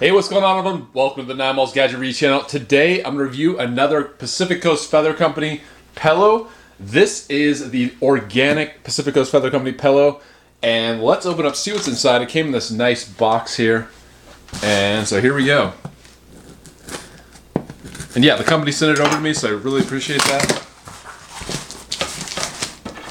Hey, what's going on, everyone? Welcome to the Nine Malls Gadget Review channel. Today, I'm going to review another Pacific Coast Feather Company pillow. This is the organic Pacific Coast Feather Company pillow. And let's open up, see what's inside. It came in this nice box here. And so here we go. And yeah, the company sent it over to me, so I really appreciate that.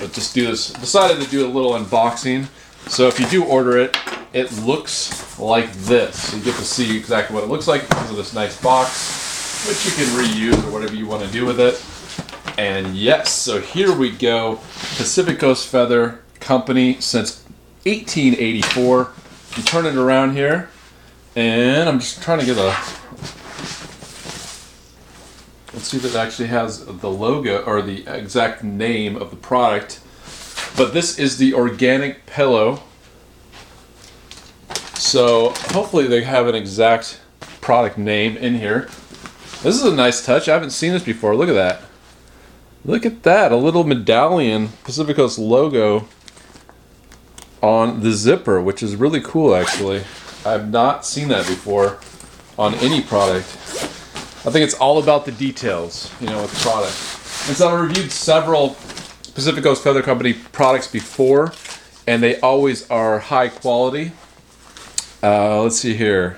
But just do this, decided to do a little unboxing. So if you do order it, it looks like this. You get to see exactly what it looks like because of this nice box, which you can reuse or whatever you want to do with it. And yes, so here we go. Pacific Coast Feather Company since 1884. You turn it around here, and I'm just trying to get a. Let's see if it actually has the logo or the exact name of the product. But this is the organic pillow so hopefully they have an exact product name in here. This is a nice touch. I haven't seen this before. Look at that. Look at that. A little medallion Pacific Coast logo on the zipper, which is really cool actually. I've not seen that before on any product. I think it's all about the details, you know, with the product. And so I've reviewed several Pacific Coast Feather Company products before, and they always are high quality. Uh, let's see here.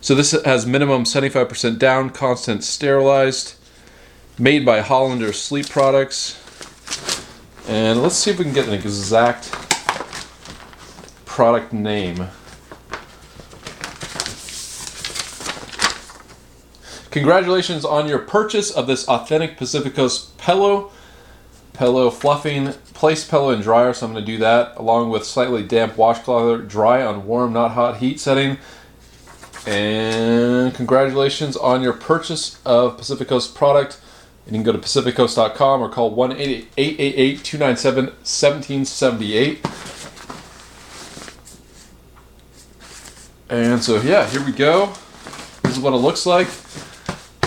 So this has minimum 75% down, constant sterilized, made by Hollander Sleep Products. And let's see if we can get an exact product name. Congratulations on your purchase of this authentic Pacific Coast pillow. Pillow fluffing, place pillow and dryer, so I'm going to do that along with slightly damp washcloth, dry on warm, not hot heat setting. And congratulations on your purchase of Pacific Coast product. And You can go to pacificcoast.com or call 1 888 297 1778. And so, yeah, here we go. This is what it looks like.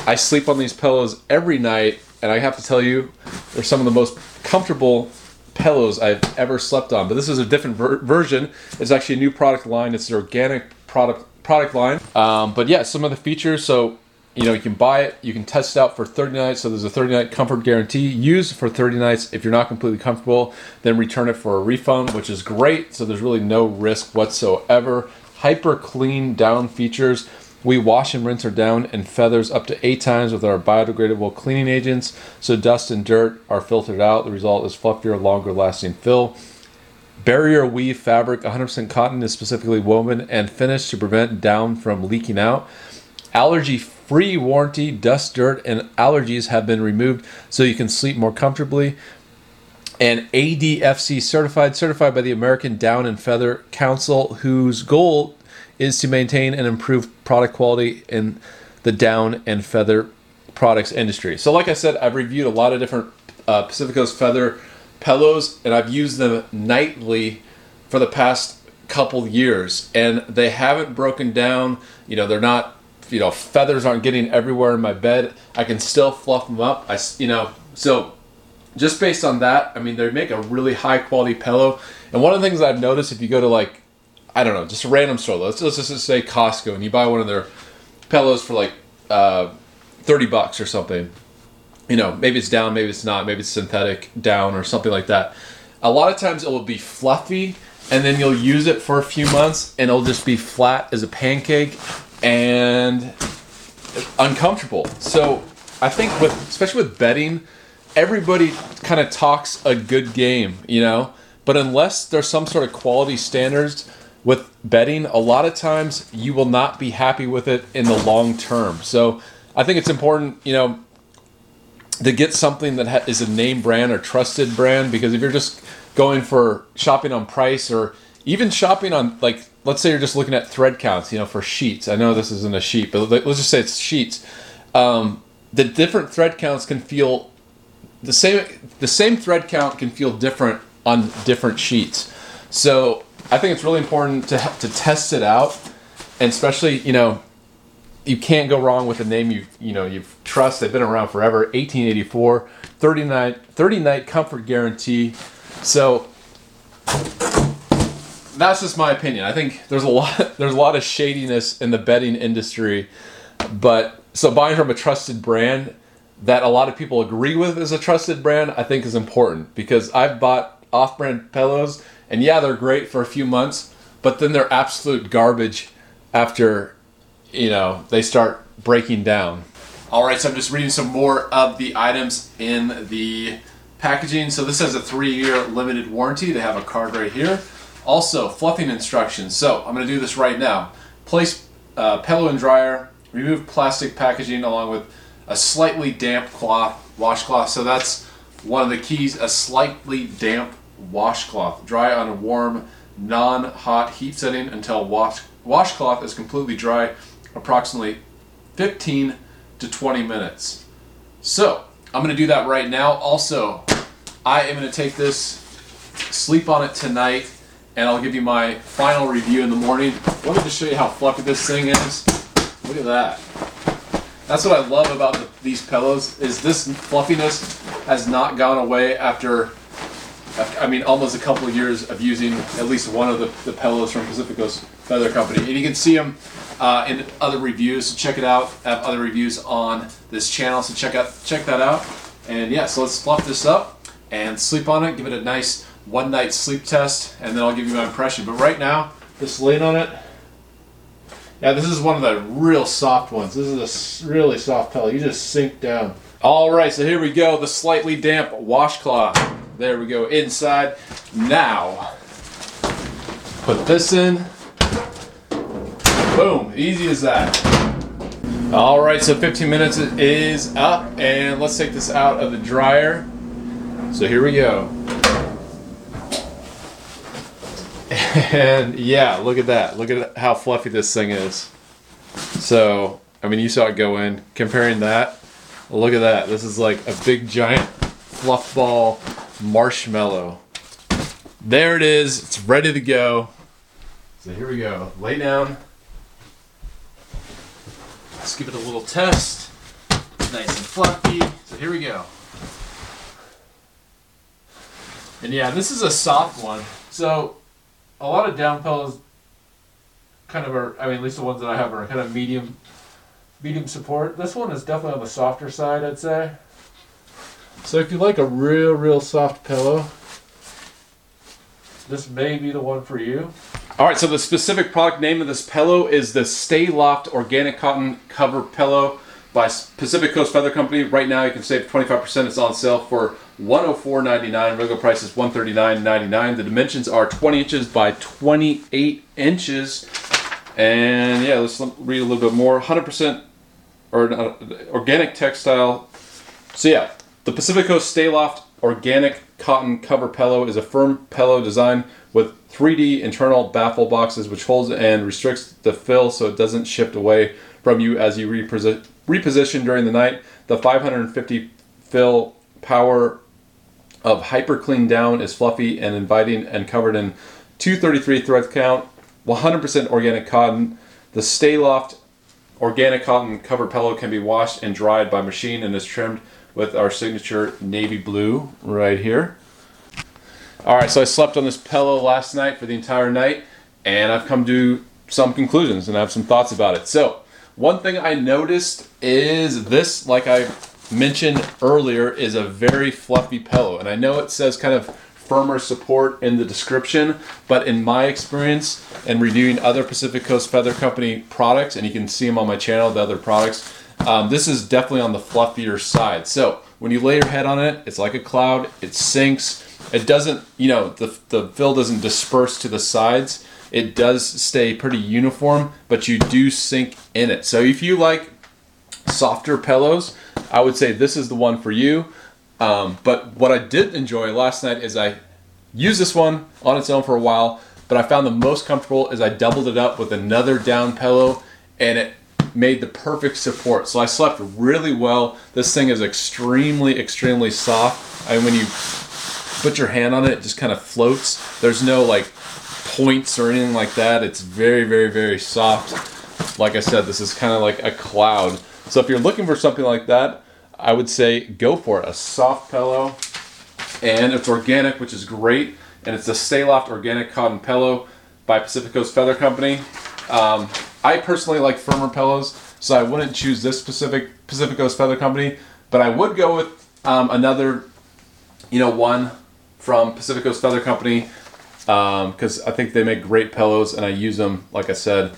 I sleep on these pillows every night, and I have to tell you, they're some of the most comfortable pillows I've ever slept on. But this is a different ver- version. It's actually a new product line. It's an organic product product line. Um, but yeah, some of the features. So you know you can buy it, you can test it out for 30 nights. So there's a 30 night comfort guarantee. Use for 30 nights. If you're not completely comfortable, then return it for a refund, which is great. So there's really no risk whatsoever. Hyper clean down features. We wash and rinse our down and feathers up to eight times with our biodegradable cleaning agents, so dust and dirt are filtered out. The result is fluffier, longer lasting fill. Barrier weave fabric, 100% cotton, is specifically woven and finished to prevent down from leaking out. Allergy free warranty, dust, dirt, and allergies have been removed so you can sleep more comfortably. And ADFC certified, certified by the American Down and Feather Council, whose goal is to maintain and improve product quality in the down and feather products industry. So, like I said, I've reviewed a lot of different uh, Pacific Coast feather pillows, and I've used them nightly for the past couple years, and they haven't broken down. You know, they're not. You know, feathers aren't getting everywhere in my bed. I can still fluff them up. I, you know, so just based on that, I mean, they make a really high quality pillow. And one of the things I've noticed, if you go to like I don't know, just a random store. Let's, let's just say Costco, and you buy one of their pillows for like uh, thirty bucks or something. You know, maybe it's down, maybe it's not, maybe it's synthetic down or something like that. A lot of times it will be fluffy, and then you'll use it for a few months, and it'll just be flat as a pancake and uncomfortable. So I think with especially with bedding, everybody kind of talks a good game, you know. But unless there's some sort of quality standards with bedding, a lot of times you will not be happy with it in the long term. So I think it's important, you know, to get something that ha- is a name brand or trusted brand because if you're just going for shopping on price or even shopping on like let's say you're just looking at thread counts, you know, for sheets. I know this isn't a sheet, but let's just say it's sheets. Um, the different thread counts can feel the same. The same thread count can feel different on different sheets. So I think it's really important to to test it out, and especially you know, you can't go wrong with a name you you know you trust. They've been around forever. 1884, 30 night 30 night comfort guarantee. So that's just my opinion. I think there's a lot there's a lot of shadiness in the bedding industry, but so buying from a trusted brand that a lot of people agree with as a trusted brand, I think is important because I've bought off-brand pillows and yeah, they're great for a few months, but then they're absolute garbage after you know they start breaking down. All right, so I'm just reading some more of the items in the packaging. So this has a three-year limited warranty. They have a card right here. Also, fluffing instructions. So I'm going to do this right now. Place uh, pillow and dryer. Remove plastic packaging along with a slightly damp cloth, washcloth. So that's one of the keys. A slightly damp washcloth. Dry on a warm, non-hot heat setting until wash washcloth is completely dry. Approximately 15 to 20 minutes. So I'm going to do that right now. Also, I am going to take this, sleep on it tonight, and I'll give you my final review in the morning. Me just show you how fluffy this thing is. Look at that. That's what I love about the, these pillows is this fluffiness has not gone away after I mean, almost a couple of years of using at least one of the, the pillows from Pacific Coast Feather Company. And you can see them uh, in other reviews. So check it out. I have other reviews on this channel, so check out check that out. And yeah, so let's fluff this up and sleep on it. Give it a nice one night sleep test, and then I'll give you my impression. But right now, just laying on it. Yeah, this is one of the real soft ones. This is a really soft pillow. You just sink down. All right, so here we go. The slightly damp washcloth. There we go inside. Now, put this in. Boom, easy as that. All right, so 15 minutes is up, and let's take this out of the dryer. So here we go. And yeah, look at that. Look at how fluffy this thing is. So, I mean, you saw it go in. Comparing that, look at that. This is like a big giant fluff ball marshmallow. There it is. It's ready to go. So here we go. Lay down. Let's give it a little test. Nice and fluffy. So here we go. And yeah, this is a soft one. So a lot of down pillows kind of are, I mean, at least the ones that I have are kind of medium, medium support. This one is definitely on the softer side, I'd say. So if you like a real, real soft pillow, this may be the one for you. All right, so the specific product name of this pillow is the Stay Loft Organic Cotton Cover Pillow by Pacific Coast Feather Company. Right now, you can save 25%. It's on sale for $104.99. Regular price is $139.99. The dimensions are 20 inches by 28 inches. And yeah, let's read a little bit more. 100% or uh, organic textile. So yeah, the Pacific Coast Stay Loft Organic Cotton Cover Pillow is a firm pillow design with 3D internal baffle boxes which holds and restricts the fill so it doesn't shift away from you as you reposi- reposition during the night. The 550 fill power of Hyper Clean Down is fluffy and inviting and covered in 233 thread count, 100% organic cotton. The Stay Loft organic cotton cover pillow can be washed and dried by machine and is trimmed with our signature navy blue right here. All right, so I slept on this pillow last night for the entire night, and I've come to some conclusions and I have some thoughts about it. So, one thing I noticed is this, like I mentioned earlier, is a very fluffy pillow. And I know it says kind of firmer support in the description, but in my experience and reviewing other Pacific Coast Feather Company products, and you can see them on my channel, the other products, um, this is definitely on the fluffier side. So when you lay your head on it, it's like a cloud, it sinks. It doesn't, you know, the, the fill doesn't disperse to the sides. It does stay pretty uniform, but you do sink in it. So if you like softer pillows, I would say this is the one for you. Um, but what I did enjoy last night is I used this one on its own for a while, but I found the most comfortable is I doubled it up with another down pillow and it made the perfect support. So I slept really well. This thing is extremely, extremely soft. I mean, when you put your hand on it, it just kind of floats. There's no like points or anything like that. It's very, very, very soft. Like I said, this is kind of like a cloud. So if you're looking for something like that, I would say go for it. A soft pillow, and it's organic, which is great. And it's a Stay Loft organic cotton pillow. by Pacific Coast Feather Company. Um, I personally like firmer pillows, so I wouldn't choose this specific Pacific Coast Feather Company, but I would go with um, another, you know, one from Pacific Coast Feather Company because I think they make great pillows and I use them, like I said,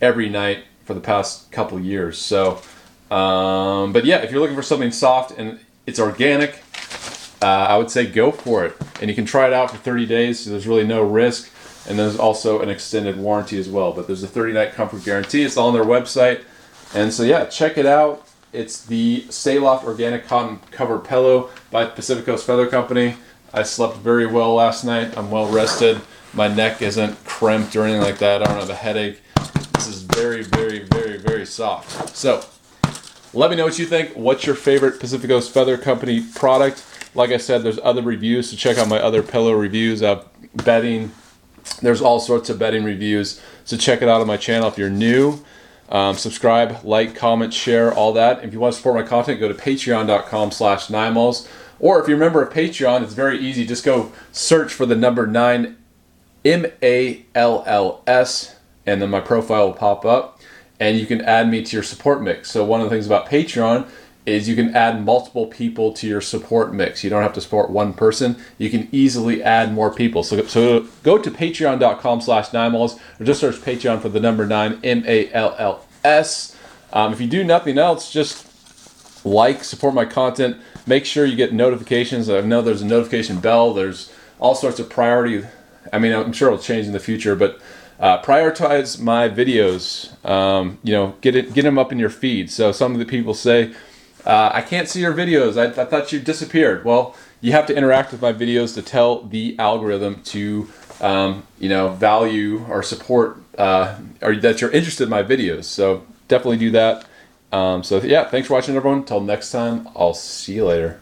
every night for the past couple years. So, um, but yeah, if you're looking for something soft and it's organic, uh, I would say go for it. And you can try it out for 30 days, so there's really no risk. And there's also an extended warranty as well. But there's a 30 night comfort guarantee. It's all on their website. And so, yeah, check it out. It's the Stayloft Organic Cotton Cover Pillow by Pacific Coast Feather Company. I slept very well last night. I'm well rested. My neck isn't cramped or anything like that. I don't have a headache. This is very, very, very, very soft. So, let me know what you think. What's your favorite Pacific Coast Feather Company product? Like I said, there's other reviews, so check out my other pillow reviews of bedding. There's all sorts of bedding reviews, so check it out on my channel if you're new. Um, subscribe, like, comment, share, all that. If you want to support my content, go to patreon.com slash ninemalls. Or if you're a member of Patreon, it's very easy. Just go search for the number nine, M A L L S, and then my profile will pop up. And you can add me to your support mix. So, one of the things about Patreon is you can add multiple people to your support mix. You don't have to support one person. You can easily add more people. So, so go to patreon.com slash ninemalls or just search Patreon for the number nine, M A L L S. Um, if you do nothing else, just like, support my content. Make sure you get notifications. I know there's a notification bell. There's all sorts of priority. I mean, I'm sure it'll change in the future, but uh, prioritize my videos. Um, you know, get it, get them up in your feed. So some of the people say, uh, "I can't see your videos. I, I thought you disappeared." Well, you have to interact with my videos to tell the algorithm to, um, you know, value or support, uh, or that you're interested in my videos. So definitely do that. Um, so yeah, thanks for watching, everyone. Until next time, I'll see you later.